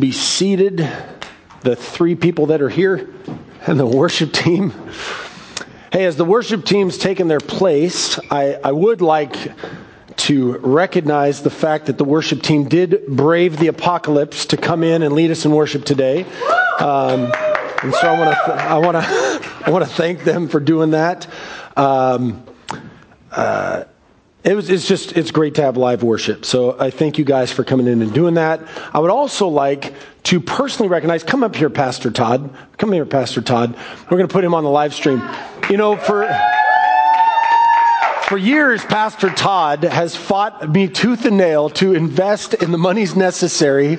be seated, the three people that are here, and the worship team. Hey, as the worship team's taken their place, I, I would like to recognize the fact that the worship team did brave the apocalypse to come in and lead us in worship today. Um, and so I want to, I want to, I want to thank them for doing that. Um, uh, it was, it's just, it's great to have live worship. So I thank you guys for coming in and doing that. I would also like to personally recognize, come up here, Pastor Todd. Come here, Pastor Todd. We're going to put him on the live stream. You know, for, for years, Pastor Todd has fought me tooth and nail to invest in the monies necessary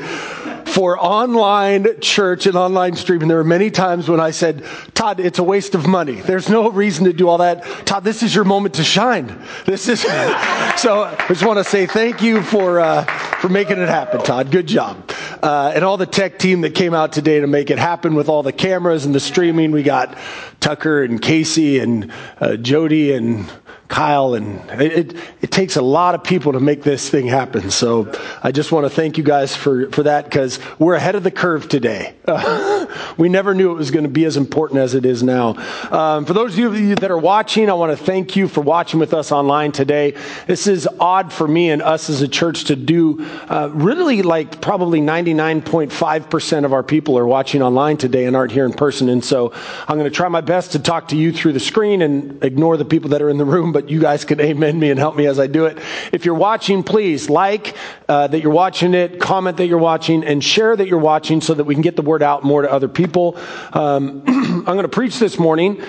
for online church and online streaming. There were many times when I said, Todd, it's a waste of money. There's no reason to do all that. Todd, this is your moment to shine. This is, so I just want to say thank you for, uh, for making it happen, Todd. Good job. Uh, and all the tech team that came out today to make it happen with all the cameras and the streaming. We got Tucker and Casey and uh, Jody and Kyle, and it, it takes a lot of people to make this thing happen. So I just want to thank you guys for, for that because we're ahead of the curve today. We never knew it was going to be as important as it is now. Um, for those of you that are watching, I want to thank you for watching with us online today. This is odd for me and us as a church to do. Uh, really, like probably 99.5% of our people are watching online today and aren't here in person. And so I'm going to try my best to talk to you through the screen and ignore the people that are in the room. But but you guys can amen me and help me as I do it. If you're watching, please like uh, that you're watching it, comment that you're watching, and share that you're watching so that we can get the word out more to other people. Um, I'm going to preach this morning.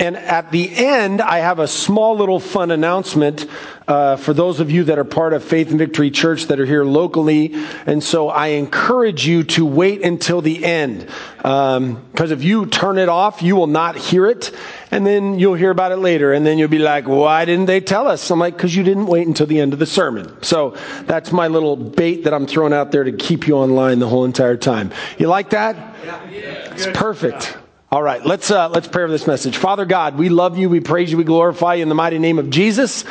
And at the end, I have a small little fun announcement uh, for those of you that are part of Faith and Victory Church that are here locally. And so I encourage you to wait until the end. Because um, if you turn it off, you will not hear it and then you'll hear about it later, and then you'll be like, why didn't they tell us? I'm like, because you didn't wait until the end of the sermon. So that's my little bait that I'm throwing out there to keep you online the whole entire time. You like that? Yeah, It's perfect. All right, let's uh, let's pray for this message. Father God, we love you, we praise you, we glorify you in the mighty name of Jesus.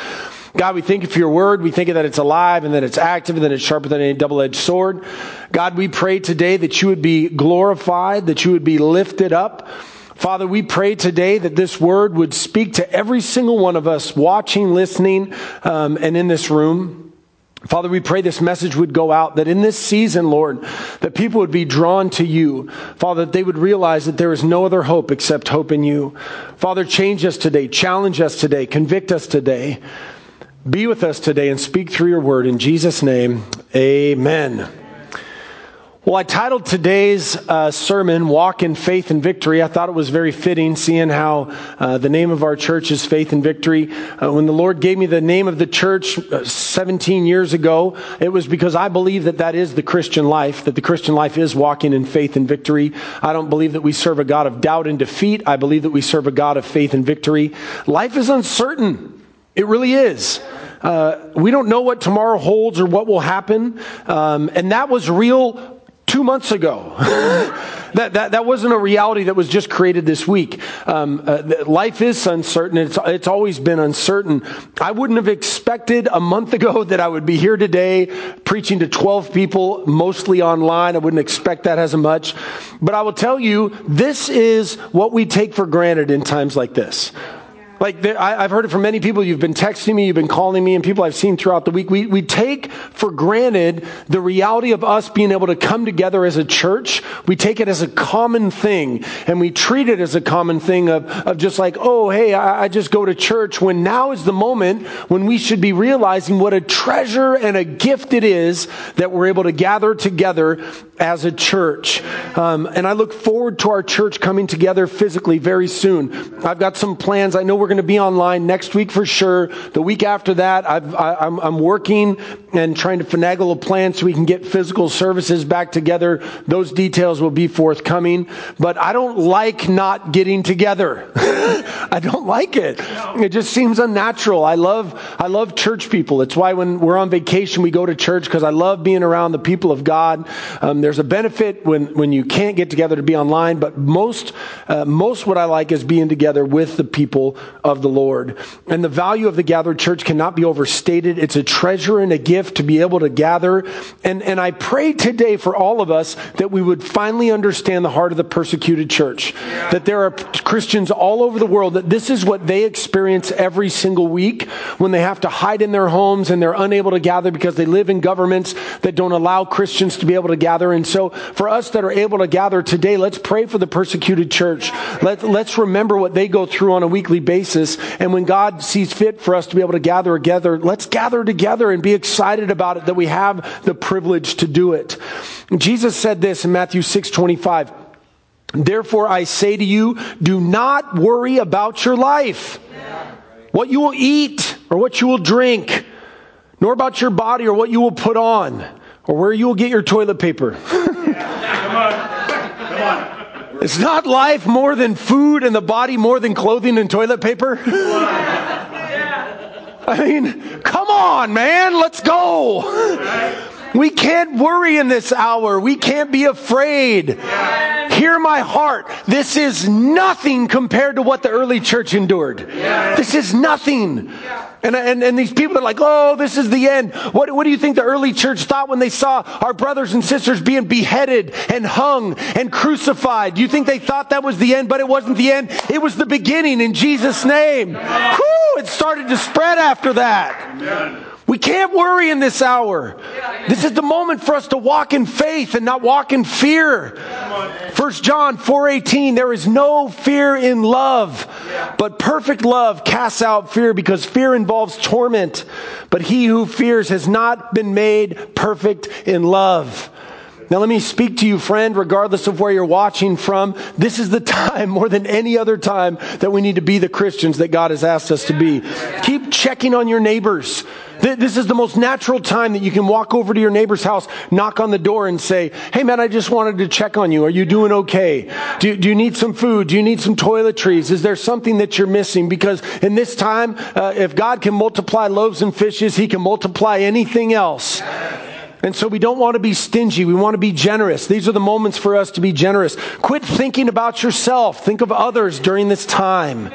God, we thank you for your word. We thank you that it's alive and that it's active and that it's sharper than any double edged sword. God, we pray today that you would be glorified, that you would be lifted up. Father, we pray today that this word would speak to every single one of us watching, listening, um, and in this room. Father, we pray this message would go out, that in this season, Lord, that people would be drawn to you. Father, that they would realize that there is no other hope except hope in you. Father, change us today, challenge us today, convict us today. Be with us today and speak through your word. In Jesus' name, amen. Well, I titled today's uh, sermon, Walk in Faith and Victory. I thought it was very fitting, seeing how uh, the name of our church is Faith and Victory. Uh, when the Lord gave me the name of the church uh, 17 years ago, it was because I believe that that is the Christian life, that the Christian life is walking in faith and victory. I don't believe that we serve a God of doubt and defeat. I believe that we serve a God of faith and victory. Life is uncertain. It really is. Uh, we don't know what tomorrow holds or what will happen. Um, and that was real two months ago. that, that, that wasn't a reality that was just created this week. Um, uh, life is uncertain. It's, it's always been uncertain. I wouldn't have expected a month ago that I would be here today preaching to 12 people, mostly online. I wouldn't expect that as much. But I will tell you, this is what we take for granted in times like this. Like, I, have heard it from many people. You've been texting me, you've been calling me, and people I've seen throughout the week. We, we take for granted the reality of us being able to come together as a church. We take it as a common thing, and we treat it as a common thing of, of just like, oh, hey, I, I just go to church, when now is the moment when we should be realizing what a treasure and a gift it is that we're able to gather together as a church. Um, and I look forward to our church coming together physically very soon. I've got some plans. I know we're going to be online next week for sure. The week after that, I've, I, am I'm working and trying to finagle a plan so we can get physical services back together. Those details will be forthcoming. But I don't like not getting together. I don't like it. It just seems unnatural. I love, I love church people. It's why when we're on vacation, we go to church because I love being around the people of God. Um, there's a benefit when, when you can't get together to be online, but most, uh, most what I like is being together with the people of the Lord. And the value of the gathered church cannot be overstated. It's a treasure and a gift to be able to gather. And, and I pray today for all of us that we would finally understand the heart of the persecuted church. Yeah. That there are Christians all over the world that this is what they experience every single week when they have to hide in their homes and they're unable to gather because they live in governments that don't allow Christians to be able to gather. And so for us that are able to gather today, let's pray for the persecuted church. Let, let's remember what they go through on a weekly basis. And when God sees fit for us to be able to gather together, let's gather together and be excited about it that we have the privilege to do it. Jesus said this in Matthew 6 25. Therefore, I say to you, do not worry about your life, what you will eat or what you will drink, nor about your body or what you will put on, or where you will get your toilet paper. Come on. Come on. It's not life more than food and the body more than clothing and toilet paper. I mean, come on, man, let's go. We can't worry in this hour. We can't be afraid. Hear my heart. This is nothing compared to what the early church endured. This is nothing. And, and, and these people are like, oh, this is the end. What, what do you think the early church thought when they saw our brothers and sisters being beheaded and hung and crucified? Do you think they thought that was the end? But it wasn't the end. It was the beginning in Jesus' name. Whew, it started to spread after that. Amen. We can't worry in this hour. This is the moment for us to walk in faith and not walk in fear. First John 4:18 there is no fear in love, but perfect love casts out fear because fear involves torment. But he who fears has not been made perfect in love. Now, let me speak to you, friend, regardless of where you're watching from. This is the time, more than any other time, that we need to be the Christians that God has asked us to be. Keep checking on your neighbors. This is the most natural time that you can walk over to your neighbor's house, knock on the door, and say, Hey, man, I just wanted to check on you. Are you doing okay? Do, do you need some food? Do you need some toiletries? Is there something that you're missing? Because in this time, uh, if God can multiply loaves and fishes, He can multiply anything else. And so we don't want to be stingy. We want to be generous. These are the moments for us to be generous. Quit thinking about yourself. Think of others during this time.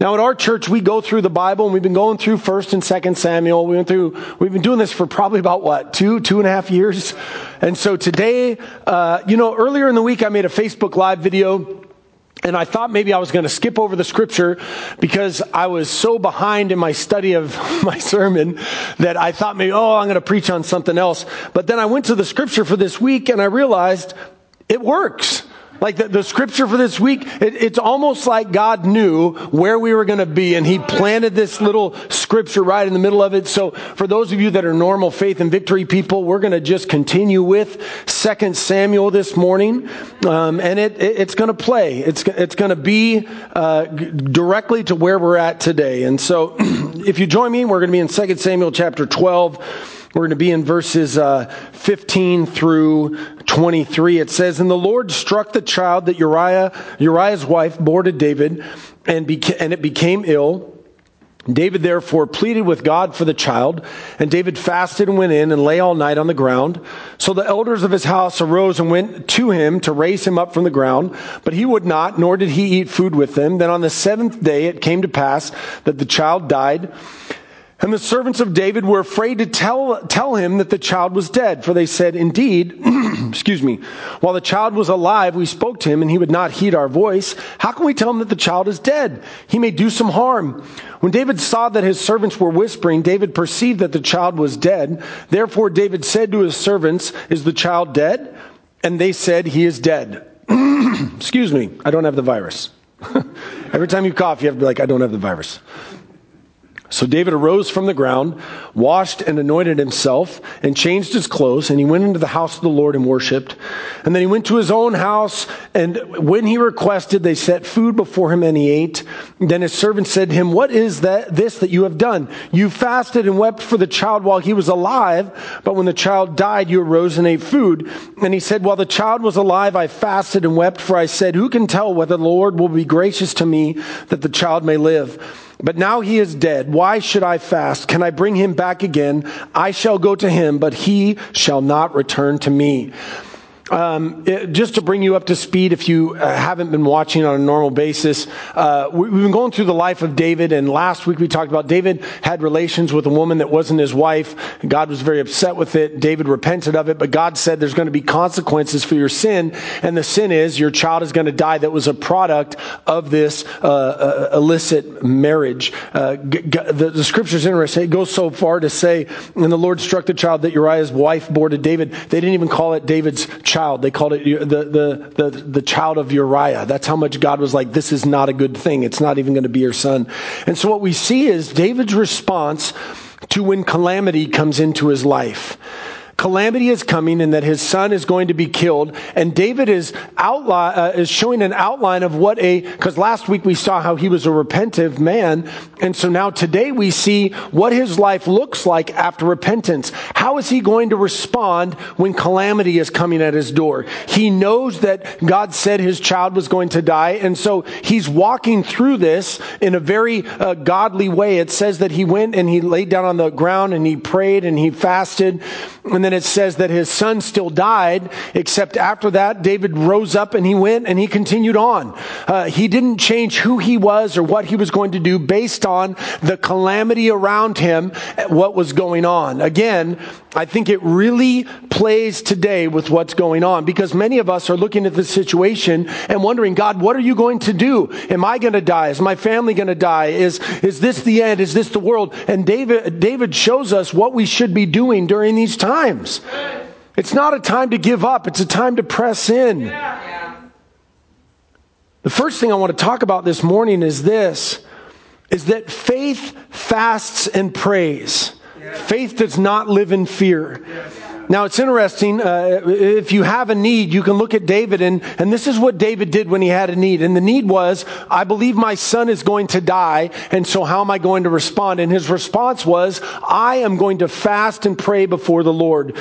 Now, at our church, we go through the Bible, and we've been going through First and Second Samuel. We went through. We've been doing this for probably about what two, two and a half years. And so today, uh, you know, earlier in the week, I made a Facebook Live video. And I thought maybe I was going to skip over the scripture because I was so behind in my study of my sermon that I thought maybe, oh, I'm going to preach on something else. But then I went to the scripture for this week and I realized it works. Like the, the scripture for this week, it, it's almost like God knew where we were going to be and he planted this little scripture right in the middle of it. So for those of you that are normal faith and victory people, we're going to just continue with Second Samuel this morning. Um, and it, it, it's going to play. It's, it's going to be uh, directly to where we're at today. And so if you join me, we're going to be in Second Samuel chapter 12. We're going to be in verses uh, 15 through 23. It says, And the Lord struck the child that Uriah, Uriah's wife bore to David, and, beca- and it became ill. David therefore pleaded with God for the child, and David fasted and went in and lay all night on the ground. So the elders of his house arose and went to him to raise him up from the ground, but he would not, nor did he eat food with them. Then on the seventh day it came to pass that the child died. And the servants of David were afraid to tell, tell him that the child was dead, for they said, Indeed, excuse me, while the child was alive, we spoke to him, and he would not heed our voice. How can we tell him that the child is dead? He may do some harm. When David saw that his servants were whispering, David perceived that the child was dead. Therefore, David said to his servants, Is the child dead? And they said, He is dead. excuse me, I don't have the virus. Every time you cough, you have to be like, I don't have the virus. So David arose from the ground, washed and anointed himself, and changed his clothes, and he went into the house of the Lord and worshiped. And then he went to his own house, and when he requested, they set food before him, and he ate. then his servant said to him, What is that this that you have done? You fasted and wept for the child while he was alive, but when the child died, you arose and ate food. And he said, While the child was alive, I fasted and wept, for I said, Who can tell whether the Lord will be gracious to me that the child may live? But now he is dead. Why should I fast? Can I bring him back again? I shall go to him, but he shall not return to me. Um, it, just to bring you up to speed, if you uh, haven't been watching on a normal basis, uh, we, have been going through the life of David, and last week we talked about David had relations with a woman that wasn't his wife. God was very upset with it. David repented of it, but God said there's going to be consequences for your sin, and the sin is your child is going to die that was a product of this uh, uh illicit marriage. Uh, g- g- the, the scripture's interesting. It goes so far to say, and the Lord struck the child that Uriah's wife bore to David. They didn't even call it David's child child. They called it the, the, the, the child of Uriah. That's how much God was like, this is not a good thing. It's not even going to be your son. And so what we see is David's response to when calamity comes into his life calamity is coming and that his son is going to be killed. And David is outline, uh, is showing an outline of what a, because last week we saw how he was a repentive man. And so now today we see what his life looks like after repentance. How is he going to respond when calamity is coming at his door? He knows that God said his child was going to die. And so he's walking through this in a very uh, godly way. It says that he went and he laid down on the ground and he prayed and he fasted. And then then it says that his son still died, except after that, David rose up and he went and he continued on. Uh, he didn't change who he was or what he was going to do based on the calamity around him, what was going on. Again, I think it really plays today with what's going on because many of us are looking at this situation and wondering, God, what are you going to do? Am I going to die? Is my family going to die? Is, is this the end? Is this the world? And David, David shows us what we should be doing during these times times. It's not a time to give up, it's a time to press in. The first thing I want to talk about this morning is this is that faith fasts and prays. Faith does not live in fear. Now it's interesting. Uh, if you have a need, you can look at David, and, and this is what David did when he had a need. And the need was, I believe my son is going to die, and so how am I going to respond? And his response was, I am going to fast and pray before the Lord.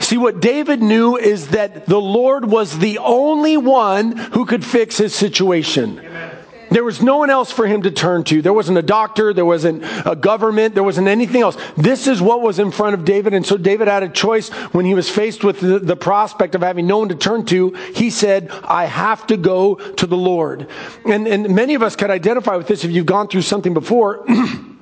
See, what David knew is that the Lord was the only one who could fix his situation. Amen. There was no one else for him to turn to. There wasn't a doctor. There wasn't a government. There wasn't anything else. This is what was in front of David. And so David had a choice when he was faced with the, the prospect of having no one to turn to. He said, I have to go to the Lord. And, and many of us can identify with this if you've gone through something before.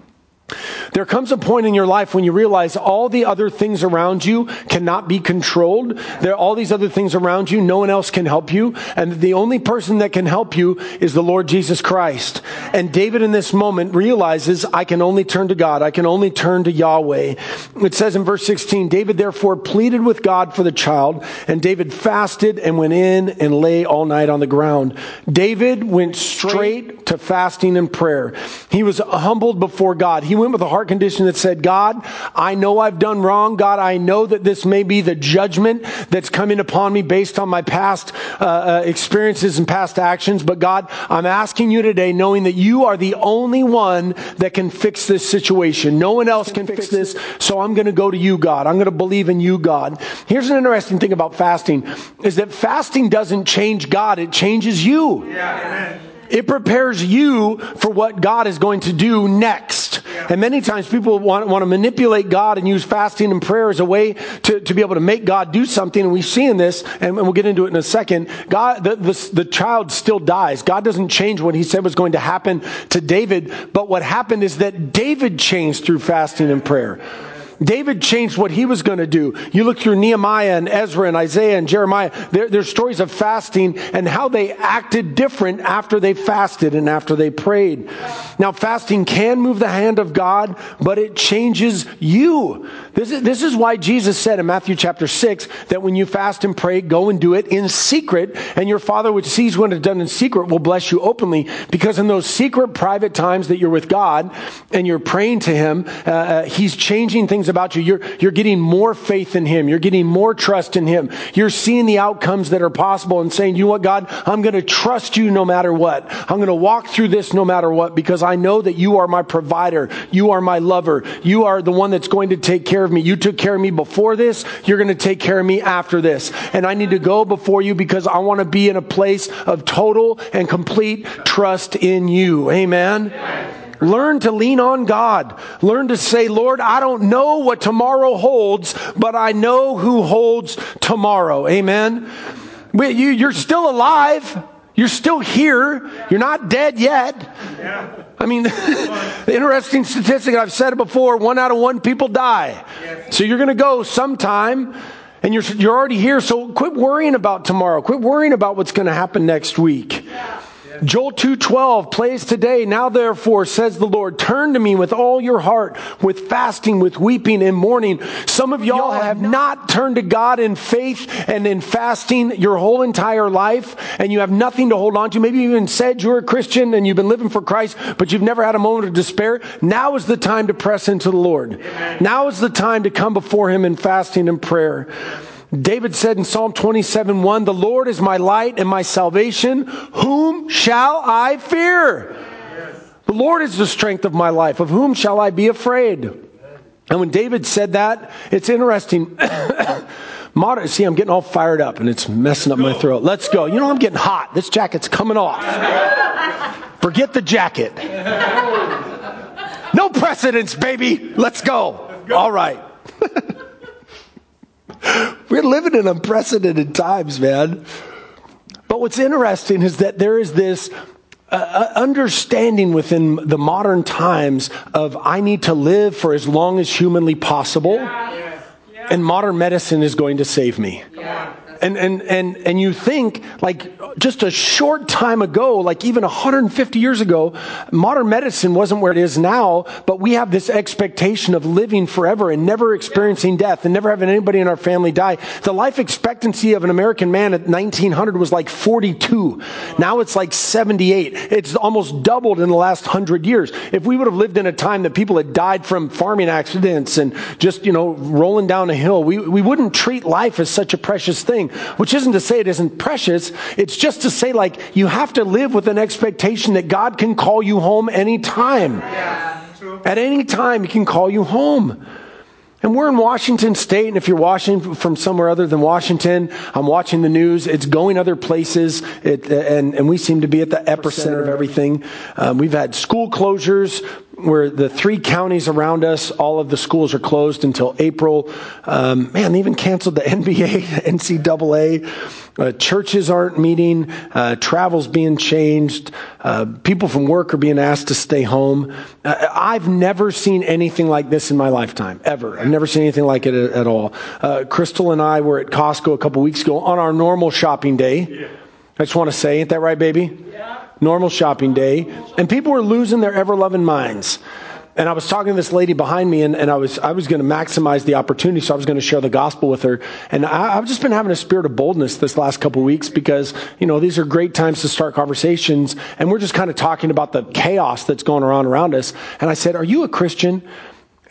There comes a point in your life when you realize all the other things around you cannot be controlled. There are all these other things around you. No one else can help you. And the only person that can help you is the Lord Jesus Christ. And David in this moment realizes, I can only turn to God. I can only turn to Yahweh. It says in verse 16, David therefore pleaded with God for the child, and David fasted and went in and lay all night on the ground. David went straight to fasting and prayer. He was humbled before God. He went with a heart condition that said, God, I know I've done wrong. God, I know that this may be the judgment that's coming upon me based on my past uh, uh, experiences and past actions. But God, I'm asking you today, knowing that you are the only one that can fix this situation. No one else can fix this. So I'm going to go to you, God. I'm going to believe in you, God. Here's an interesting thing about fasting is that fasting doesn't change God. It changes you. Yeah, it prepares you for what God is going to do next. And many times people want, want to manipulate God and use fasting and prayer as a way to, to be able to make God do something. And we see in this, and we'll get into it in a second, God, the, the, the child still dies. God doesn't change what he said was going to happen to David. But what happened is that David changed through fasting and prayer. David changed what he was going to do. You look through Nehemiah and Ezra and Isaiah and Jeremiah, there, there's stories of fasting and how they acted different after they fasted and after they prayed. Now, fasting can move the hand of God, but it changes you. This is, this is why Jesus said in Matthew chapter 6 that when you fast and pray, go and do it in secret, and your Father which sees what is done in secret will bless you openly. Because in those secret, private times that you're with God and you're praying to Him, uh, uh He's changing things about you. You're, you're getting more faith in Him. You're getting more trust in Him. You're seeing the outcomes that are possible and saying, you know what, God, I'm going to trust you no matter what. I'm going to walk through this no matter what because I know that you are my provider. You are my lover. You are the one that's going to take care of me. You took care of me before this. You're going to take care of me after this. And I need to go before you because I want to be in a place of total and complete trust in you. Amen. Learn to lean on God. Learn to say, Lord, I don't know what tomorrow holds, but I know who holds tomorrow. Amen. You're still alive. You're still here. You're not dead yet. Yeah. I mean, the interesting statistic, I've said it before one out of one people die. Yes. So you're going to go sometime and you're, you're already here. So quit worrying about tomorrow. Quit worrying about what's going to happen next week. Joel 2:12 plays today. Now therefore says the Lord, turn to me with all your heart, with fasting, with weeping and mourning. Some of y'all have not turned to God in faith and in fasting your whole entire life and you have nothing to hold on to. Maybe you even said you're a Christian and you've been living for Christ, but you've never had a moment of despair. Now is the time to press into the Lord. Amen. Now is the time to come before him in fasting and prayer. David said in Psalm 27 1, The Lord is my light and my salvation. Whom shall I fear? The Lord is the strength of my life. Of whom shall I be afraid? And when David said that, it's interesting. Modern, see, I'm getting all fired up and it's messing up my throat. Let's go. You know, I'm getting hot. This jacket's coming off. Forget the jacket. No precedence, baby. Let's go. All right. We're living in unprecedented times, man. But what's interesting is that there is this uh, uh, understanding within the modern times of I need to live for as long as humanly possible, yeah. Yeah. and modern medicine is going to save me. Yeah and, and, and, and you think, like, just a short time ago, like even 150 years ago, modern medicine wasn't where it is now, but we have this expectation of living forever and never experiencing death and never having anybody in our family die. The life expectancy of an American man at 1900 was like 42. Now it's like 78. It's almost doubled in the last hundred years. If we would have lived in a time that people had died from farming accidents and just, you know, rolling down a hill, we, we wouldn't treat life as such a precious thing which isn't to say it isn't precious. It's just to say, like, you have to live with an expectation that God can call you home anytime. Yeah. At any time, He can call you home. And we're in Washington State, and if you're watching from somewhere other than Washington, I'm watching the news. It's going other places, it, and, and we seem to be at the epicenter of everything. Um, we've had school closures where the three counties around us, all of the schools are closed until April. Um, man, they even canceled the NBA, NCAA. Uh, churches aren't meeting, uh, travel's being changed, uh, people from work are being asked to stay home. Uh, I've never seen anything like this in my lifetime, ever. I've never seen anything like it at, at all. Uh, Crystal and I were at Costco a couple weeks ago on our normal shopping day. Yeah. I just want to say, ain't that right, baby? Yeah. Normal shopping day. And people were losing their ever loving minds and I was talking to this lady behind me, and, and I was I was going to maximize the opportunity, so I was going to share the gospel with her. And I, have just been having a spirit of boldness this last couple weeks because you know these are great times to start conversations, and we're just kind of talking about the chaos that's going on around us. And I said, "Are you a Christian?"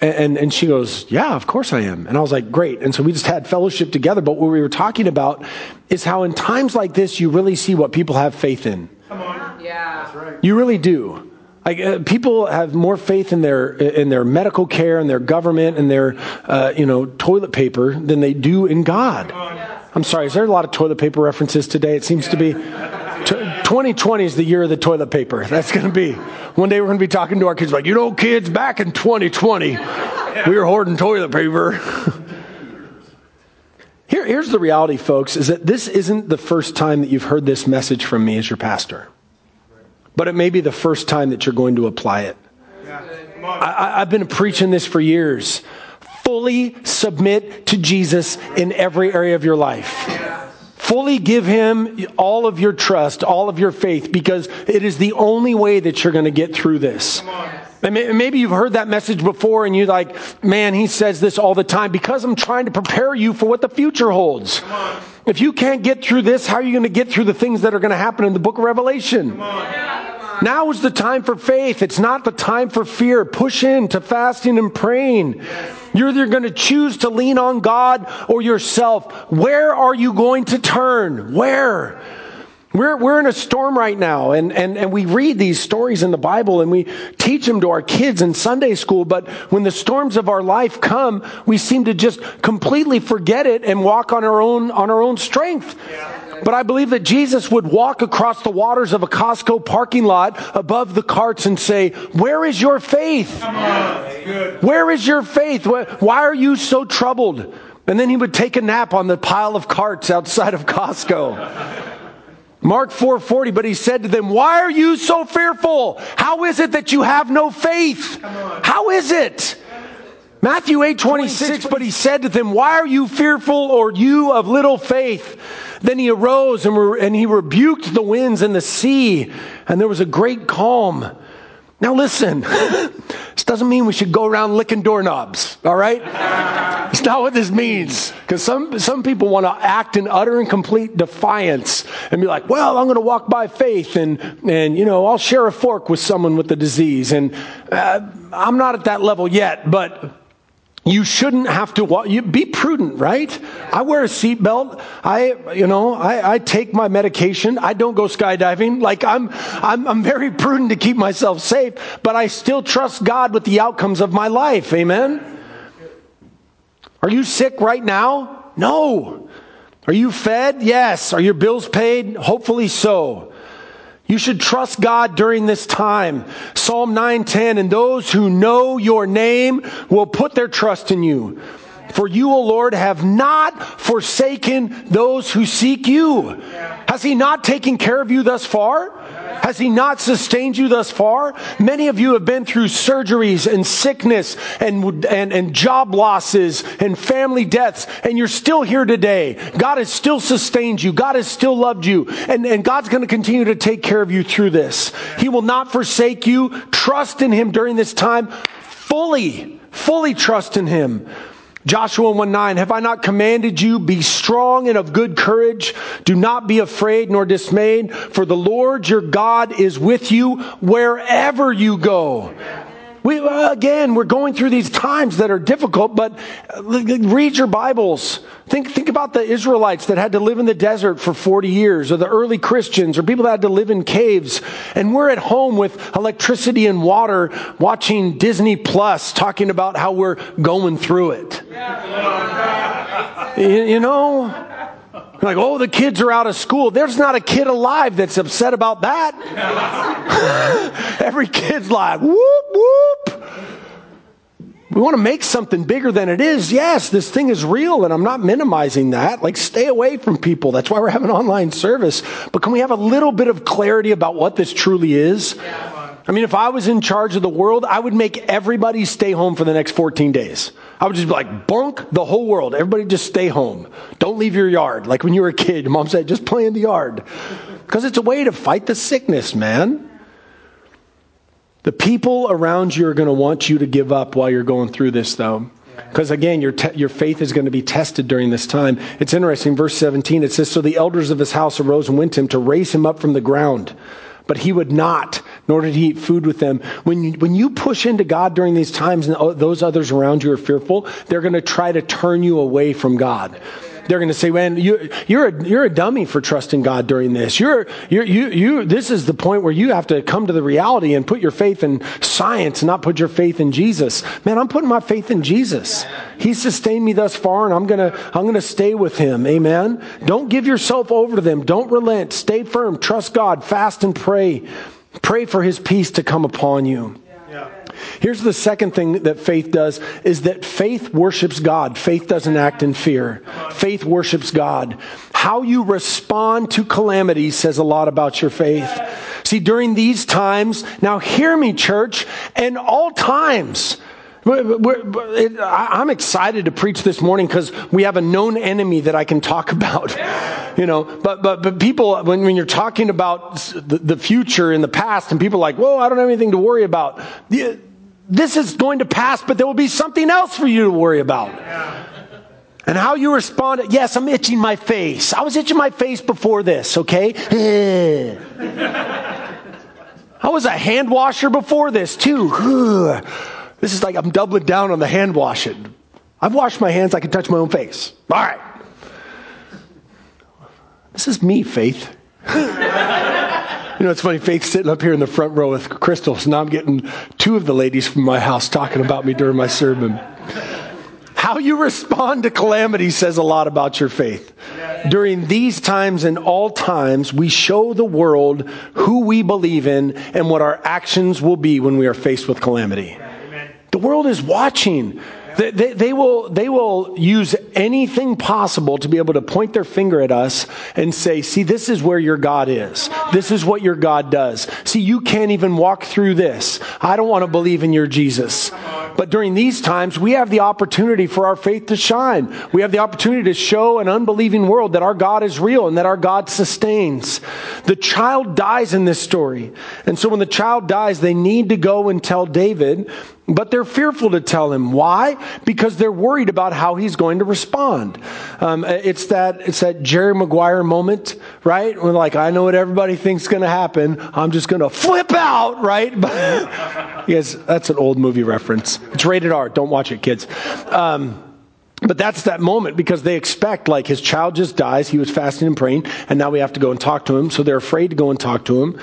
And, and, and she goes, Yeah, of course I am. And I was like, Great. And so we just had fellowship together. But what we were talking about is how in times like this, you really see what people have faith in. Come on. Yeah. That's right. You really do. Like, uh, people have more faith in their in their medical care and their government and their uh, you know toilet paper than they do in God. I'm sorry. Is there a lot of toilet paper references today? It seems to be. 2020 is the year of the toilet paper. That's going to be. One day we're going to be talking to our kids like, you know, kids, back in 2020, we were hoarding toilet paper. Here, here's the reality, folks, is that this isn't the first time that you've heard this message from me as your pastor but it may be the first time that you're going to apply it. I, have been preaching this for years. Fully submit to Jesus in every area of your life. Fully give him all of your trust, all of your faith, because it is the only way that you're going to get through this. And maybe you've heard that message before and you're like, man, he says this all the time because I'm trying to prepare you for what the future holds. If you can't get through this, how are you going to get through the things that are going to happen in the book of Revelation? Now is the time for faith. It's not the time for fear. Push in to fasting and praying. You're either going to choose to lean on God or yourself. Where are you going to turn? Where? We're, we're in a storm right now, and, and, and we read these stories in the Bible and we teach them to our kids in Sunday school. But when the storms of our life come, we seem to just completely forget it and walk on our own, on our own strength. Yeah. But I believe that Jesus would walk across the waters of a Costco parking lot above the carts and say, Where is your faith? Where is your faith? Why are you so troubled? And then he would take a nap on the pile of carts outside of Costco. Mark 4:40 but he said to them why are you so fearful? How is it that you have no faith? How is it? Matthew 8:26 but he said to them why are you fearful or you of little faith? Then he arose and, re- and he rebuked the winds and the sea, and there was a great calm. Now, listen, this doesn't mean we should go around licking doorknobs, all right? It's not what this means. Because some, some people want to act in utter and complete defiance and be like, well, I'm going to walk by faith and, and, you know, I'll share a fork with someone with the disease. And uh, I'm not at that level yet, but you shouldn't have to walk. You, be prudent, right? I wear a seatbelt. I, you know, I, I, take my medication. I don't go skydiving. Like I'm, I'm, I'm very prudent to keep myself safe, but I still trust God with the outcomes of my life. Amen. Are you sick right now? No. Are you fed? Yes. Are your bills paid? Hopefully so. You should trust God during this time. Psalm 9:10 and those who know your name will put their trust in you. For you, O Lord, have not forsaken those who seek you. Has he not taken care of you thus far? Has He not sustained you thus far? Many of you have been through surgeries and sickness and, and, and job losses and family deaths, and you're still here today. God has still sustained you. God has still loved you. And, and God's going to continue to take care of you through this. He will not forsake you. Trust in Him during this time fully, fully trust in Him. Joshua 1 9, have I not commanded you, be strong and of good courage? Do not be afraid nor dismayed, for the Lord your God is with you wherever you go. We, again, we're going through these times that are difficult, but uh, read your Bibles. Think, think about the Israelites that had to live in the desert for 40 years, or the early Christians, or people that had to live in caves. And we're at home with electricity and water watching Disney Plus talking about how we're going through it. You, you know? Like, oh, the kids are out of school. There's not a kid alive that's upset about that. Every kid's like, whoop. We want to make something bigger than it is. Yes, this thing is real, and I'm not minimizing that. Like, stay away from people. That's why we're having online service. But can we have a little bit of clarity about what this truly is? I mean, if I was in charge of the world, I would make everybody stay home for the next 14 days. I would just be like, bunk the whole world. Everybody just stay home. Don't leave your yard. Like when you were a kid, mom said, just play in the yard. Because it's a way to fight the sickness, man. The people around you are going to want you to give up while you're going through this, though. Because again, your, te- your faith is going to be tested during this time. It's interesting, verse 17, it says, So the elders of his house arose and went to him to raise him up from the ground but he would not, nor did he eat food with them. When you, when you push into God during these times and those others around you are fearful, they're going to try to turn you away from God they're going to say, "Man, you, you're a, you're a dummy for trusting God during this. You're, you're you you. This is the point where you have to come to the reality and put your faith in science, and not put your faith in Jesus. Man, I'm putting my faith in Jesus. He sustained me thus far, and I'm gonna I'm gonna stay with Him. Amen. Don't give yourself over to them. Don't relent. Stay firm. Trust God. Fast and pray. Pray for His peace to come upon you. Here's the second thing that faith does is that faith worships God. Faith doesn't act in fear. Faith worships God. How you respond to calamity says a lot about your faith. See, during these times, now hear me, church, and all times, I'm excited to preach this morning because we have a known enemy that I can talk about. You know, but but but people when, when you're talking about the, the future in the past, and people are like, "Whoa, I don't have anything to worry about." This is going to pass, but there will be something else for you to worry about. And how you respond, yes, I'm itching my face. I was itching my face before this, okay? I was a hand washer before this, too. This is like I'm doubling down on the hand washing. I've washed my hands, I can touch my own face. All right. This is me, faith. You know, it's funny, Faith's sitting up here in the front row with Crystal, so now I'm getting two of the ladies from my house talking about me during my sermon. How you respond to calamity says a lot about your faith. During these times and all times, we show the world who we believe in and what our actions will be when we are faced with calamity. The world is watching. They, they, they, will, they will use anything possible to be able to point their finger at us and say, See, this is where your God is. This is what your God does. See, you can't even walk through this. I don't want to believe in your Jesus. But during these times, we have the opportunity for our faith to shine. We have the opportunity to show an unbelieving world that our God is real and that our God sustains. The child dies in this story. And so when the child dies, they need to go and tell David but they're fearful to tell him. Why? Because they're worried about how he's going to respond. Um, it's that it's that Jerry Maguire moment, right? When like I know what everybody thinks is going to happen. I'm just going to flip out, right? yes, that's an old movie reference. It's rated R. Don't watch it, kids. Um, but that's that moment because they expect, like, his child just dies. He was fasting and praying, and now we have to go and talk to him. So they're afraid to go and talk to him.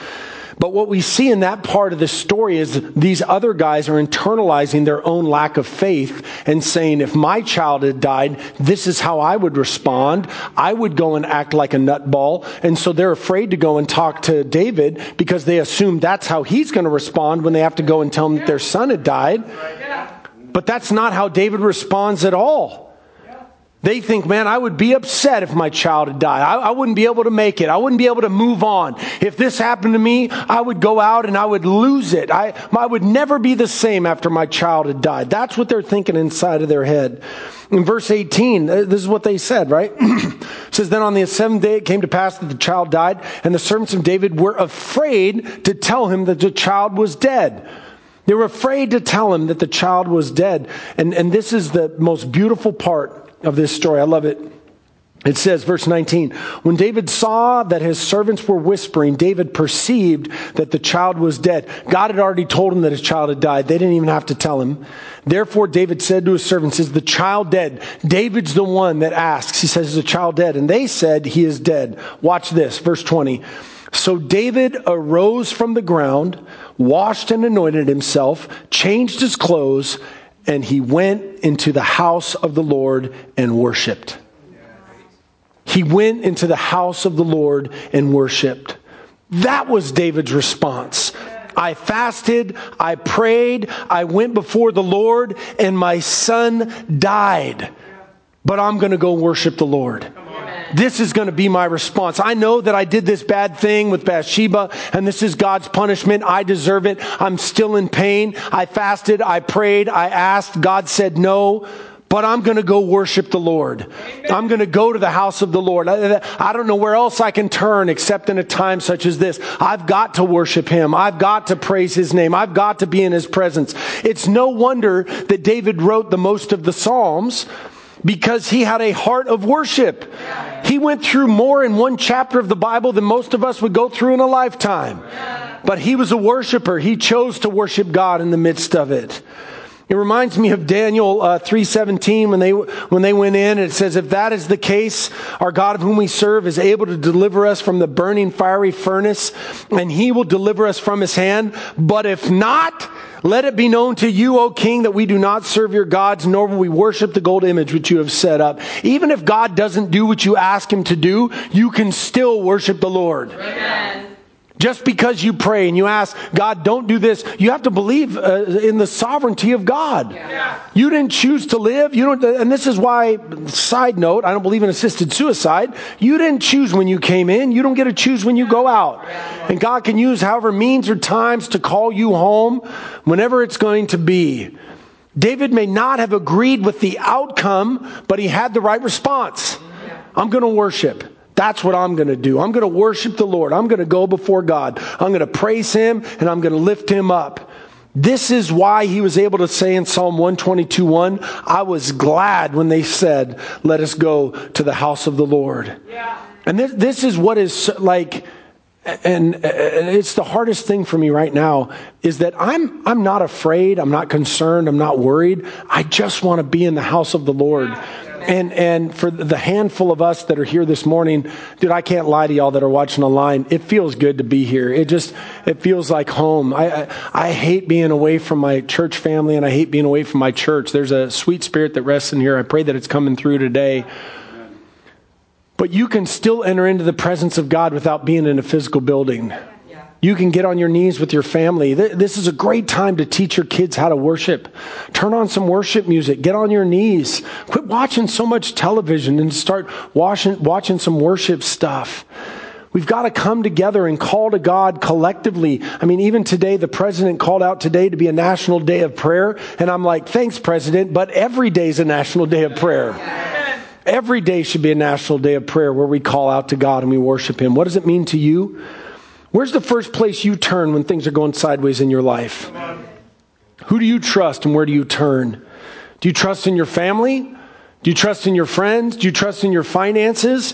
But what we see in that part of the story is these other guys are internalizing their own lack of faith and saying, if my child had died, this is how I would respond. I would go and act like a nutball. And so they're afraid to go and talk to David because they assume that's how he's going to respond when they have to go and tell him that their son had died. But that's not how David responds at all. They think, man, I would be upset if my child had died. I, I, wouldn't be able to make it. I wouldn't be able to move on. If this happened to me, I would go out and I would lose it. I, I would never be the same after my child had died. That's what they're thinking inside of their head. In verse 18, uh, this is what they said, right? says, Then on the seventh day it came to pass that the child died, and the servants of David were afraid to tell him that the child was dead. They were afraid to tell him that the child was dead. And, and this is the most beautiful part of this story. I love it. It says, verse 19, when David saw that his servants were whispering, David perceived that the child was dead. God had already told him that his child had died. They didn't even have to tell him. Therefore, David said to his servants, Is the child dead? David's the one that asks. He says, Is the child dead? And they said, He is dead. Watch this, verse 20. So David arose from the ground, washed and anointed himself, changed his clothes, and he went into the house of the Lord and worshiped. He went into the house of the Lord and worshiped. That was David's response. I fasted, I prayed, I went before the Lord, and my son died. But I'm going to go worship the Lord. This is going to be my response. I know that I did this bad thing with Bathsheba, and this is God's punishment. I deserve it. I'm still in pain. I fasted, I prayed, I asked. God said no but I'm going to go worship the Lord. Amen. I'm going to go to the house of the Lord. I, I, don't know where else I can turn except in a time such as this. I've got to worship Him. I've got to praise His name. I've got to be in His presence. It's no wonder that David wrote the most of the Psalms because he had a heart of worship. He went through more in one chapter of the Bible than most of us would go through in a lifetime. But he was a worshiper. He chose to worship God in the midst of it. It reminds me of Daniel uh, 3:17 when they when they went in and it says if that is the case our God of whom we serve is able to deliver us from the burning fiery furnace and he will deliver us from his hand but if not let it be known to you, O king, that we do not serve your gods, nor will we worship the gold image which you have set up. Even if God doesn't do what you ask him to do, you can still worship the Lord. Amen. Just because you pray and you ask, God, don't do this, you have to believe uh, in the sovereignty of God. Yeah. You didn't choose to live. You don't, and this is why, side note, I don't believe in assisted suicide. You didn't choose when you came in. You don't get to choose when you go out. And God can use however means or times to call you home whenever it's going to be. David may not have agreed with the outcome, but he had the right response. I'm going to worship. That's what I'm going to do. I'm going to worship the Lord. I'm going to go before God. I'm going to praise Him and I'm going to lift Him up. This is why he was able to say in Psalm 122 1, I was glad when they said, Let us go to the house of the Lord. Yeah. And this, this is what is like and, it's the hardest thing for me right now is that I'm, I'm not afraid. I'm not concerned. I'm not worried. I just want to be in the house of the Lord. And, and for the handful of us that are here this morning, dude, I can't lie to y'all that are watching online. It feels good to be here. It just, it feels like home. I, I, I hate being away from my church family and I hate being away from my church. There's a sweet spirit that rests in here. I pray that it's coming through today. But you can still enter into the presence of God without being in a physical building. You can get on your knees with your family. This is a great time to teach your kids how to worship. Turn on some worship music. Get on your knees. Quit watching so much television and start watching, watching some worship stuff. We've got to come together and call to God collectively. I mean, even today, the president called out today to be a national day of prayer. And I'm like, thanks, president, but every day is a national day of prayer. Every day should be a national day of prayer where we call out to God and we worship Him. What does it mean to you? Where's the first place you turn when things are going sideways in your life? Who do you trust and where do you turn? Do you trust in your family? Do you trust in your friends? Do you trust in your finances?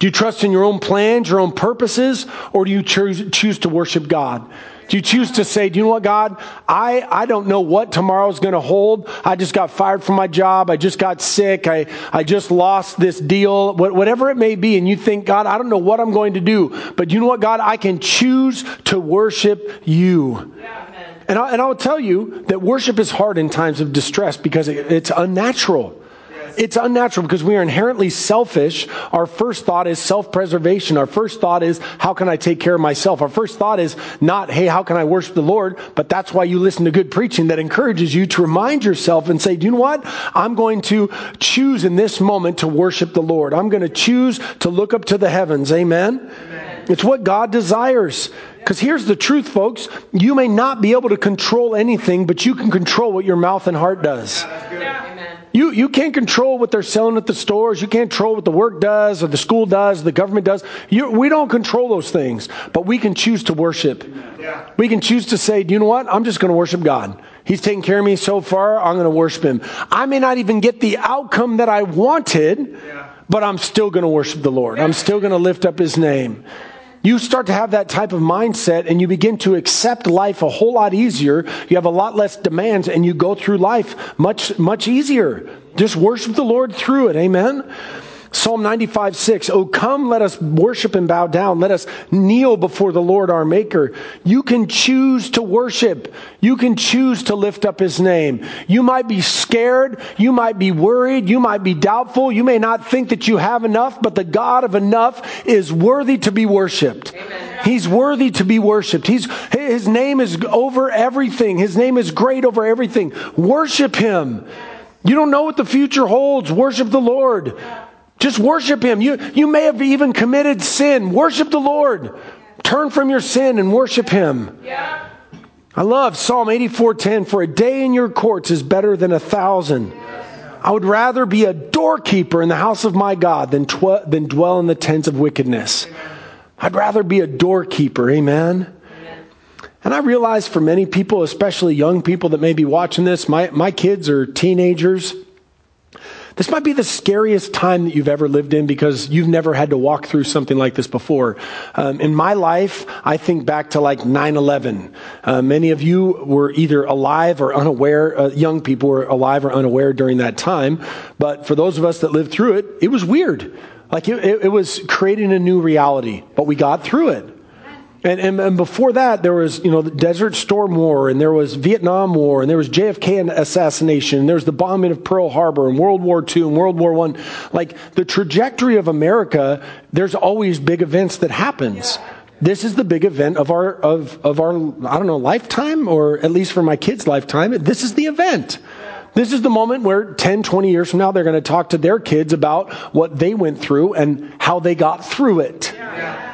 Do you trust in your own plans, your own purposes? Or do you choose, choose to worship God? Do you choose to say, do you know what, God? I, I don't know what tomorrow's going to hold. I just got fired from my job. I just got sick. I, I just lost this deal, whatever it may be. And you think, God, I don't know what I'm going to do. But you know what, God? I can choose to worship you. and, I, and I'll tell you that worship is hard in times of distress because it, it's unnatural. It's unnatural because we are inherently selfish. Our first thought is self-preservation. Our first thought is, how can I take care of myself? Our first thought is not, hey, how can I worship the Lord? But that's why you listen to good preaching that encourages you to remind yourself and say, do you know what? I'm going to choose in this moment to worship the Lord. I'm going to choose to look up to the heavens. Amen. Amen. It's what God desires. Because here's the truth, folks. You may not be able to control anything, but you can control what your mouth and heart does. Yeah. You, you can't control what they're selling at the stores. You can't control what the work does or the school does, or the government does. You, we don't control those things, but we can choose to worship. Yeah. We can choose to say, you know what? I'm just going to worship God. He's taken care of me so far. I'm going to worship Him. I may not even get the outcome that I wanted, yeah. but I'm still going to worship the Lord. I'm still going to lift up His name. You start to have that type of mindset and you begin to accept life a whole lot easier. You have a lot less demands and you go through life much, much easier. Just worship the Lord through it. Amen. Psalm 95, 6. Oh, come, let us worship and bow down. Let us kneel before the Lord our Maker. You can choose to worship. You can choose to lift up His name. You might be scared. You might be worried. You might be doubtful. You may not think that you have enough, but the God of enough is worthy to be worshiped. Amen. He's worthy to be worshiped. He's, his name is over everything. His name is great over everything. Worship Him. You don't know what the future holds. Worship the Lord. Just worship Him. You, you may have even committed sin. Worship the Lord. Turn from your sin and worship Him. Yeah. I love Psalm 84:10. For a day in your courts is better than a thousand. I would rather be a doorkeeper in the house of my God than, tw- than dwell in the tents of wickedness. I'd rather be a doorkeeper. Amen. And I realize for many people, especially young people that may be watching this, my, my kids are teenagers. This might be the scariest time that you've ever lived in because you've never had to walk through something like this before. Um, in my life, I think back to like 9 11. Uh, many of you were either alive or unaware, uh, young people were alive or unaware during that time. But for those of us that lived through it, it was weird. Like it, it, it was creating a new reality, but we got through it. And, and, and, before that, there was, you know, the Desert Storm War, and there was Vietnam War, and there was JFK assassination, and there was the bombing of Pearl Harbor, and World War II, and World War I. Like, the trajectory of America, there's always big events that happens. This is the big event of our, of, of our, I don't know, lifetime, or at least for my kids' lifetime. This is the event. This is the moment where 10, 20 years from now, they're going to talk to their kids about what they went through and how they got through it. Yeah.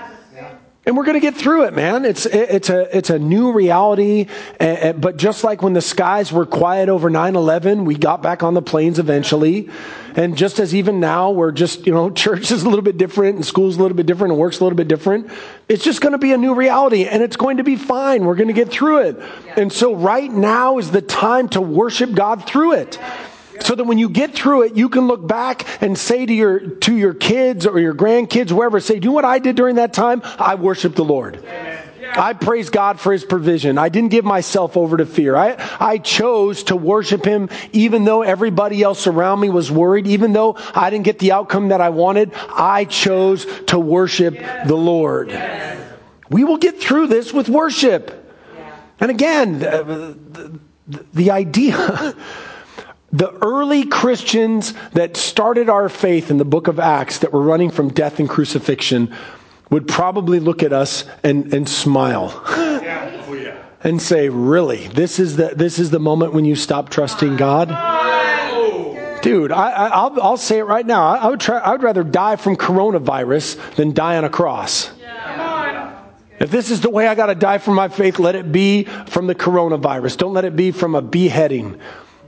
And we're going to get through it, man. It's, it's, a, it's a new reality. But just like when the skies were quiet over 9 11, we got back on the planes eventually. And just as even now, we're just, you know, church is a little bit different and school's a little bit different and work's a little bit different. It's just going to be a new reality and it's going to be fine. We're going to get through it. And so right now is the time to worship God through it. So that when you get through it, you can look back and say to your, to your kids or your grandkids, wherever, say, do you know what I did during that time? I worshiped the Lord. I praise God for his provision. I didn't give myself over to fear. I, I chose to worship him even though everybody else around me was worried, even though I didn't get the outcome that I wanted. I chose to worship the Lord. Yes. We will get through this with worship. Yeah. And again, the, the, the idea. The early Christians that started our faith in the book of Acts that were running from death and crucifixion would probably look at us and, and smile. Yeah. Oh, yeah. And say, really, this is the, this is the moment when you stop trusting God? Dude, I, will I'll say it right now. I, I, would try, I would rather die from coronavirus than die on a cross. If this is the way I got to die for my faith, let it be from the coronavirus. Don't let it be from a beheading.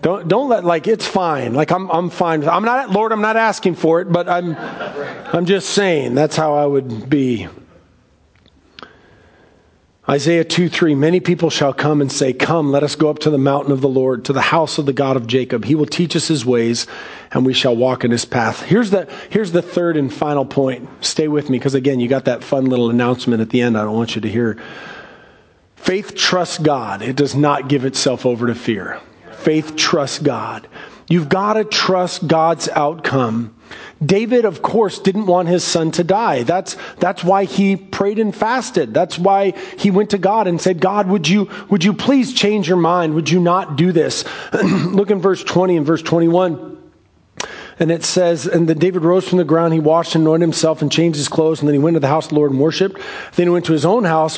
Don't don't let like it's fine. Like I'm I'm fine. I'm not Lord. I'm not asking for it, but I'm I'm just saying that's how I would be. Isaiah 2 3 Many people shall come and say, Come, let us go up to the mountain of the Lord, to the house of the God of Jacob. He will teach us his ways, and we shall walk in his path. Here's the, here's the third and final point. Stay with me, because again, you got that fun little announcement at the end I don't want you to hear. Faith trusts God, it does not give itself over to fear faith trusts God. You've got to trust God's outcome. David, of course, didn't want his son to die. That's, that's why he prayed and fasted. That's why he went to God and said, God, would you, would you please change your mind? Would you not do this? Look in verse 20 and verse 21. And it says, And then David rose from the ground. He washed and anointed himself and changed his clothes. And then he went to the house of the Lord and worshiped. Then he went to his own house.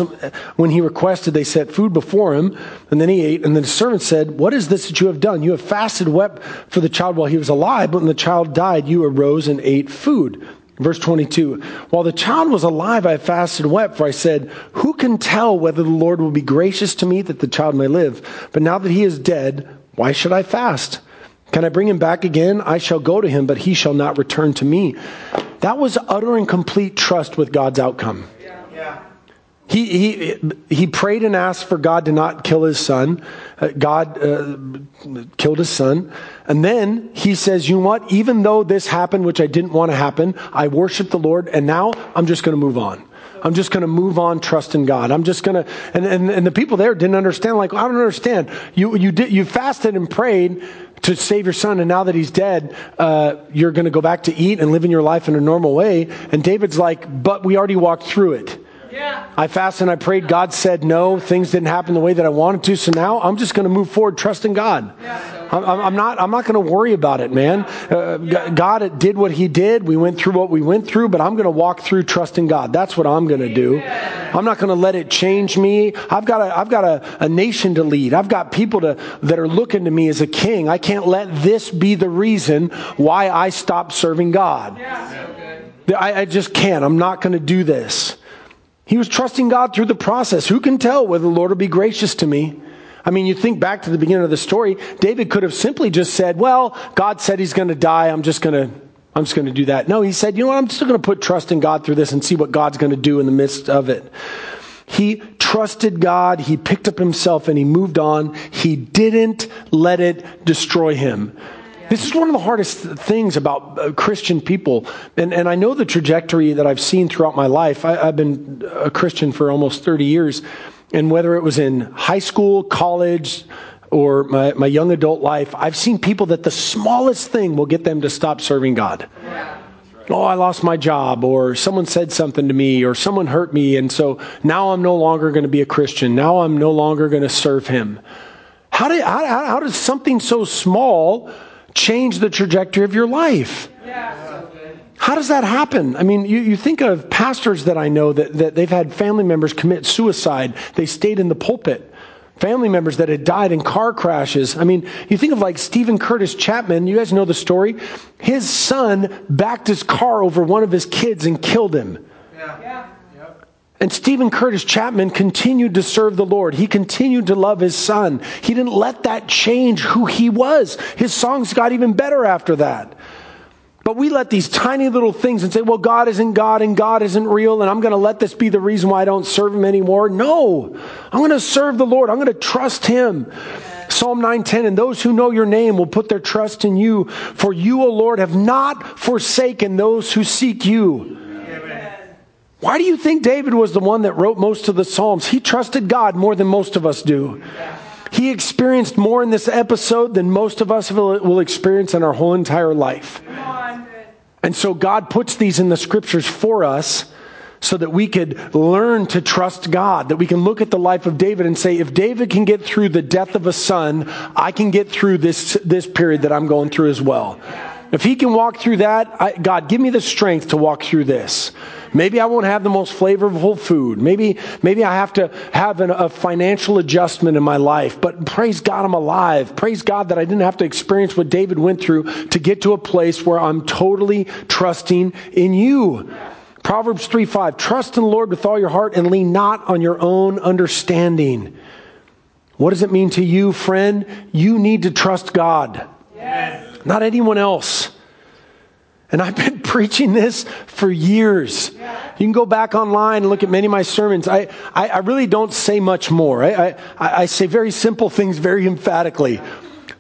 When he requested, they set food before him. And then he ate. And then the servant said, What is this that you have done? You have fasted, wept for the child while he was alive. But when the child died, you arose and ate food. Verse 22 While the child was alive, I fasted and wept, for I said, Who can tell whether the Lord will be gracious to me that the child may live? But now that he is dead, why should I fast? Can I bring him back again? I shall go to him, but he shall not return to me. That was utter and complete trust with God's outcome. Yeah. He, he, he prayed and asked for God to not kill his son. Uh, God uh, killed his son. And then he says, You know what? Even though this happened, which I didn't want to happen, I worship the Lord, and now I'm just going to move on. I'm just going to move on, trust in God. I'm just going to, and, and, and the people there didn't understand, like, I don't understand. You, you, did, you fasted and prayed to save your son, and now that he's dead, uh, you're going to go back to eat and live in your life in a normal way. And David's like, but we already walked through it. Yeah. I fasted and I prayed. God said no. Things didn't happen the way that I wanted to. So now I'm just going to move forward, trusting God. Yeah. I'm, I'm, not. I'm not going to worry about it, man. Uh, God did what He did. We went through what we went through, but I'm going to walk through trusting God. That's what I'm going to do. I'm not going to let it change me. I've got a. I've got a, a nation to lead. I've got people to that are looking to me as a king. I can't let this be the reason why I stop serving God. I, I just can't. I'm not going to do this. He was trusting God through the process. Who can tell whether the Lord will be gracious to me? I mean, you think back to the beginning of the story, David could have simply just said, Well, God said he's going to die. I'm just going to. I'm just going to do that. No, he said, you know what? I'm still going to put trust in God through this and see what God's going to do in the midst of it. He trusted God. He picked up himself and he moved on. He didn't let it destroy him. This is one of the hardest things about uh, Christian people. And, and I know the trajectory that I've seen throughout my life. I, I've been a Christian for almost 30 years. And whether it was in high school, college, or my, my young adult life, I've seen people that the smallest thing will get them to stop serving God. Oh, I lost my job, or someone said something to me, or someone hurt me, and so now I'm no longer going to be a Christian. Now I'm no longer going to serve Him. How, did, how, how does something so small change the trajectory of your life. How does that happen? I mean, you, you think of pastors that I know that, that they've had family members commit suicide. They stayed in the pulpit. Family members that had died in car crashes. I mean, you think of like Steven Curtis Chapman. You guys know the story. His son backed his car over one of his kids and killed him. And Steven Curtis Chapman continued to serve the Lord. He continued to love his son. He didn't let that change who he was. His songs got even better after that. But we let these tiny little things and say, well, God isn't God and God isn't real, and I'm going to let this be the reason why I don't serve him anymore. No, I'm going to serve the Lord. I'm going to trust him. Psalm 9:10 and those who know your name will put their trust in you for you O Lord have not forsaken those who seek you. Why do you think David was the one that wrote most of the Psalms? He trusted God more than most of us do. He experienced more in this episode than most of us will experience in our whole entire life. And so God puts these in the scriptures for us so that we could learn to trust God, that we can look at the life of David and say, if David can get through the death of a son, I can get through this, this period that I'm going through as well. If he can walk through that, I, God, give me the strength to walk through this. Maybe I won't have the most flavorful food. Maybe, maybe I have to have an, a financial adjustment in my life. But praise God, I'm alive. Praise God that I didn't have to experience what David went through to get to a place where I'm totally trusting in you. Proverbs 3 5, trust in the Lord with all your heart and lean not on your own understanding. What does it mean to you, friend? You need to trust God, yes. not anyone else. And I've been preaching this for years. You can go back online and look at many of my sermons. I, I, I really don't say much more. I, I, I say very simple things very emphatically.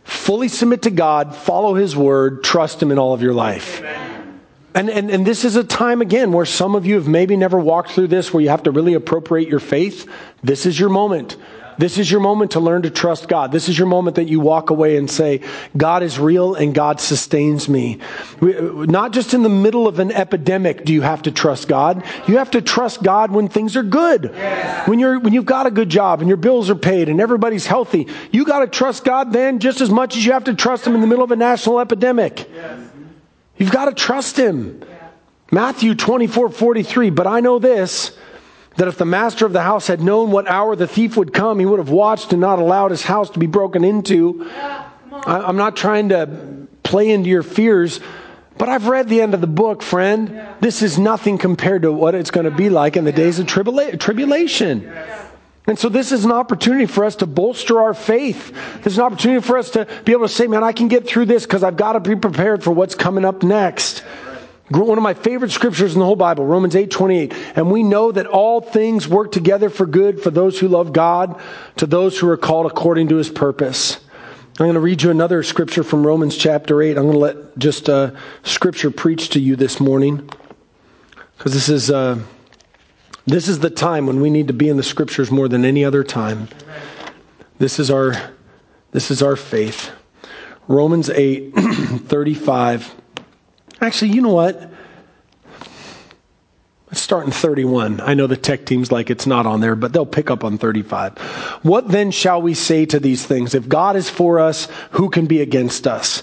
Fully submit to God, follow His word, trust Him in all of your life. Amen. And, and, and this is a time again where some of you have maybe never walked through this where you have to really appropriate your faith. This is your moment. This is your moment to learn to trust God. This is your moment that you walk away and say, God is real and God sustains me. Not just in the middle of an epidemic do you have to trust God. You have to trust God when things are good. Yes. When you're, when you've got a good job and your bills are paid and everybody's healthy, you got to trust God then just as much as you have to trust Him in the middle of a national epidemic. Yes. You've got to trust him. Matthew 24 43. But I know this that if the master of the house had known what hour the thief would come, he would have watched and not allowed his house to be broken into. I'm not trying to play into your fears, but I've read the end of the book, friend. This is nothing compared to what it's going to be like in the days of tribula- tribulation. And so this is an opportunity for us to bolster our faith. This is an opportunity for us to be able to say, man, I can get through this because I've got to be prepared for what's coming up next. One of my favorite scriptures in the whole Bible, Romans 8 28. And we know that all things work together for good for those who love God, to those who are called according to his purpose. I'm going to read you another scripture from Romans chapter 8. I'm going to let just uh, scripture preach to you this morning because this is. Uh, this is the time when we need to be in the scriptures more than any other time. This is our this is our faith. Romans 8 35. Actually, you know what? Let's start in 31. I know the tech team's like it's not on there, but they'll pick up on 35. What then shall we say to these things? If God is for us, who can be against us?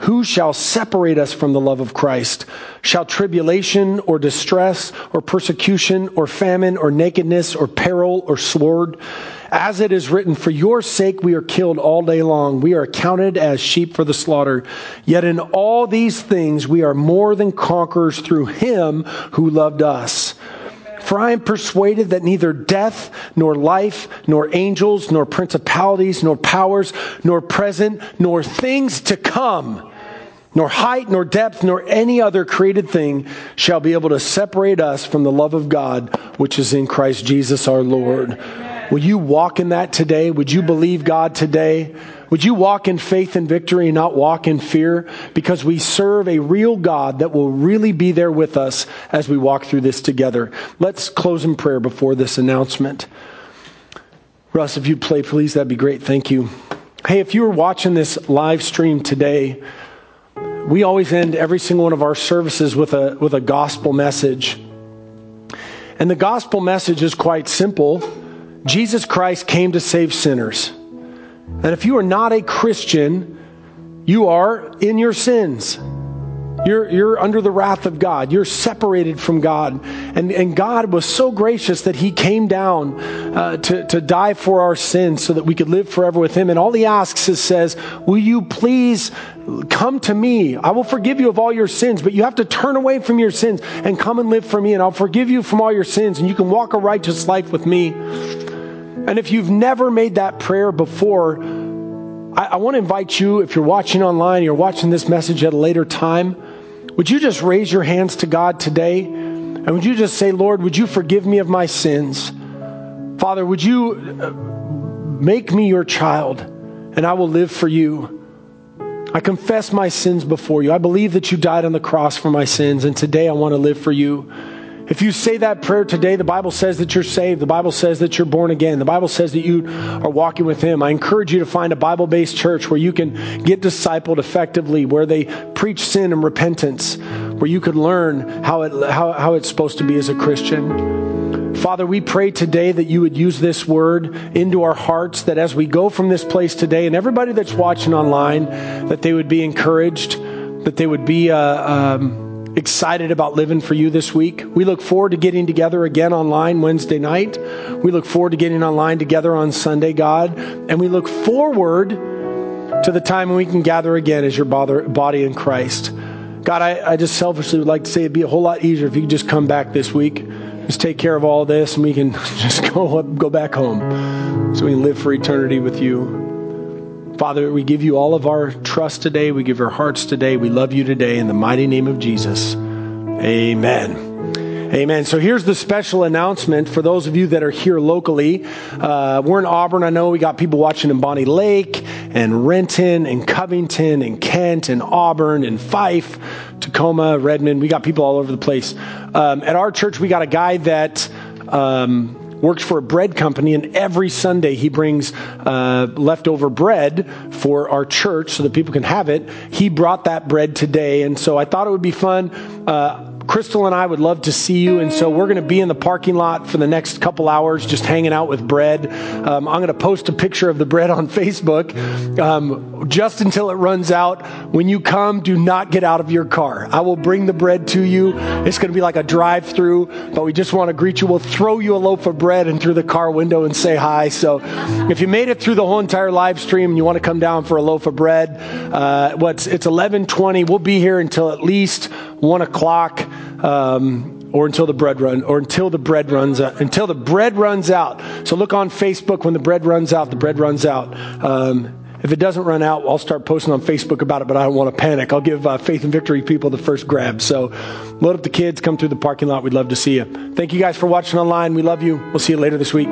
Who shall separate us from the love of Christ? Shall tribulation or distress or persecution or famine or nakedness or peril or sword? As it is written, For your sake we are killed all day long. We are counted as sheep for the slaughter. Yet in all these things we are more than conquerors through him who loved us. For I am persuaded that neither death, nor life, nor angels, nor principalities, nor powers, nor present, nor things to come, nor height, nor depth, nor any other created thing shall be able to separate us from the love of God which is in Christ Jesus our Lord. Will you walk in that today? Would you believe God today? Would you walk in faith and victory and not walk in fear? Because we serve a real God that will really be there with us as we walk through this together. Let's close in prayer before this announcement. Russ, if you'd play, please, that'd be great. Thank you. Hey, if you were watching this live stream today, we always end every single one of our services with a, with a gospel message. And the gospel message is quite simple. Jesus Christ came to save sinners. And if you are not a Christian, you are in your sins. You're, you're under the wrath of God. You're separated from God. And, and God was so gracious that He came down uh, to, to die for our sins so that we could live forever with Him. And all He asks is, says, Will you please come to me? I will forgive you of all your sins, but you have to turn away from your sins and come and live for me, and I'll forgive you from all your sins, and you can walk a righteous life with me. And if you've never made that prayer before, I, I want to invite you, if you're watching online, you're watching this message at a later time would you just raise your hands to God today? And would you just say, Lord, would you forgive me of my sins? Father, would you uh, make me your child and I will live for you? I confess my sins before you. I believe that you died on the cross for my sins, and today I want to live for you. If you say that prayer today, the Bible says that you're saved. The Bible says that you're born again. The Bible says that you are walking with Him. I encourage you to find a Bible based church where you can get discipled effectively, where they preach sin and repentance, where you could learn how, it, how, how it's supposed to be as a Christian. Father, we pray today that you would use this word into our hearts, that as we go from this place today, and everybody that's watching online, that they would be encouraged, that they would be. Uh, um, excited about living for you this week. We look forward to getting together again online Wednesday night. We look forward to getting online together on Sunday, God. And we look forward to the time when we can gather again as your body in Christ. God, I, I just selfishly would like to say it'd be a whole lot easier if you could just come back this week. Just take care of all this and we can just go, go back home so we can live for eternity with you. Father, we give you all of our trust today. We give our hearts today. We love you today in the mighty name of Jesus. Amen. Amen. So here's the special announcement for those of you that are here locally. Uh, we're in Auburn. I know we got people watching in Bonney Lake and Renton and Covington and Kent and Auburn and Fife, Tacoma, Redmond. We got people all over the place. Um, at our church, we got a guy that. Um, works for a bread company, and every Sunday he brings uh, leftover bread for our church so that people can have it. He brought that bread today, and so I thought it would be fun. Uh, Crystal and I would love to see you, and so we're going to be in the parking lot for the next couple hours, just hanging out with bread. Um, I'm going to post a picture of the bread on Facebook um, just until it runs out. When you come, do not get out of your car. I will bring the bread to you. It's going to be like a drive-through, but we just want to greet you. We'll throw you a loaf of bread and through the car window and say hi. So, if you made it through the whole entire live stream and you want to come down for a loaf of bread, uh, what's it's 11:20. We'll be here until at least one o'clock, um, or until the bread run, or until the bread runs out, until the bread runs out. So look on Facebook when the bread runs out. The bread runs out. Um, if it doesn't run out, I'll start posting on Facebook about it, but I don't want to panic. I'll give uh, Faith and Victory people the first grab. So load up the kids, come through the parking lot. We'd love to see you. Thank you guys for watching online. We love you. We'll see you later this week.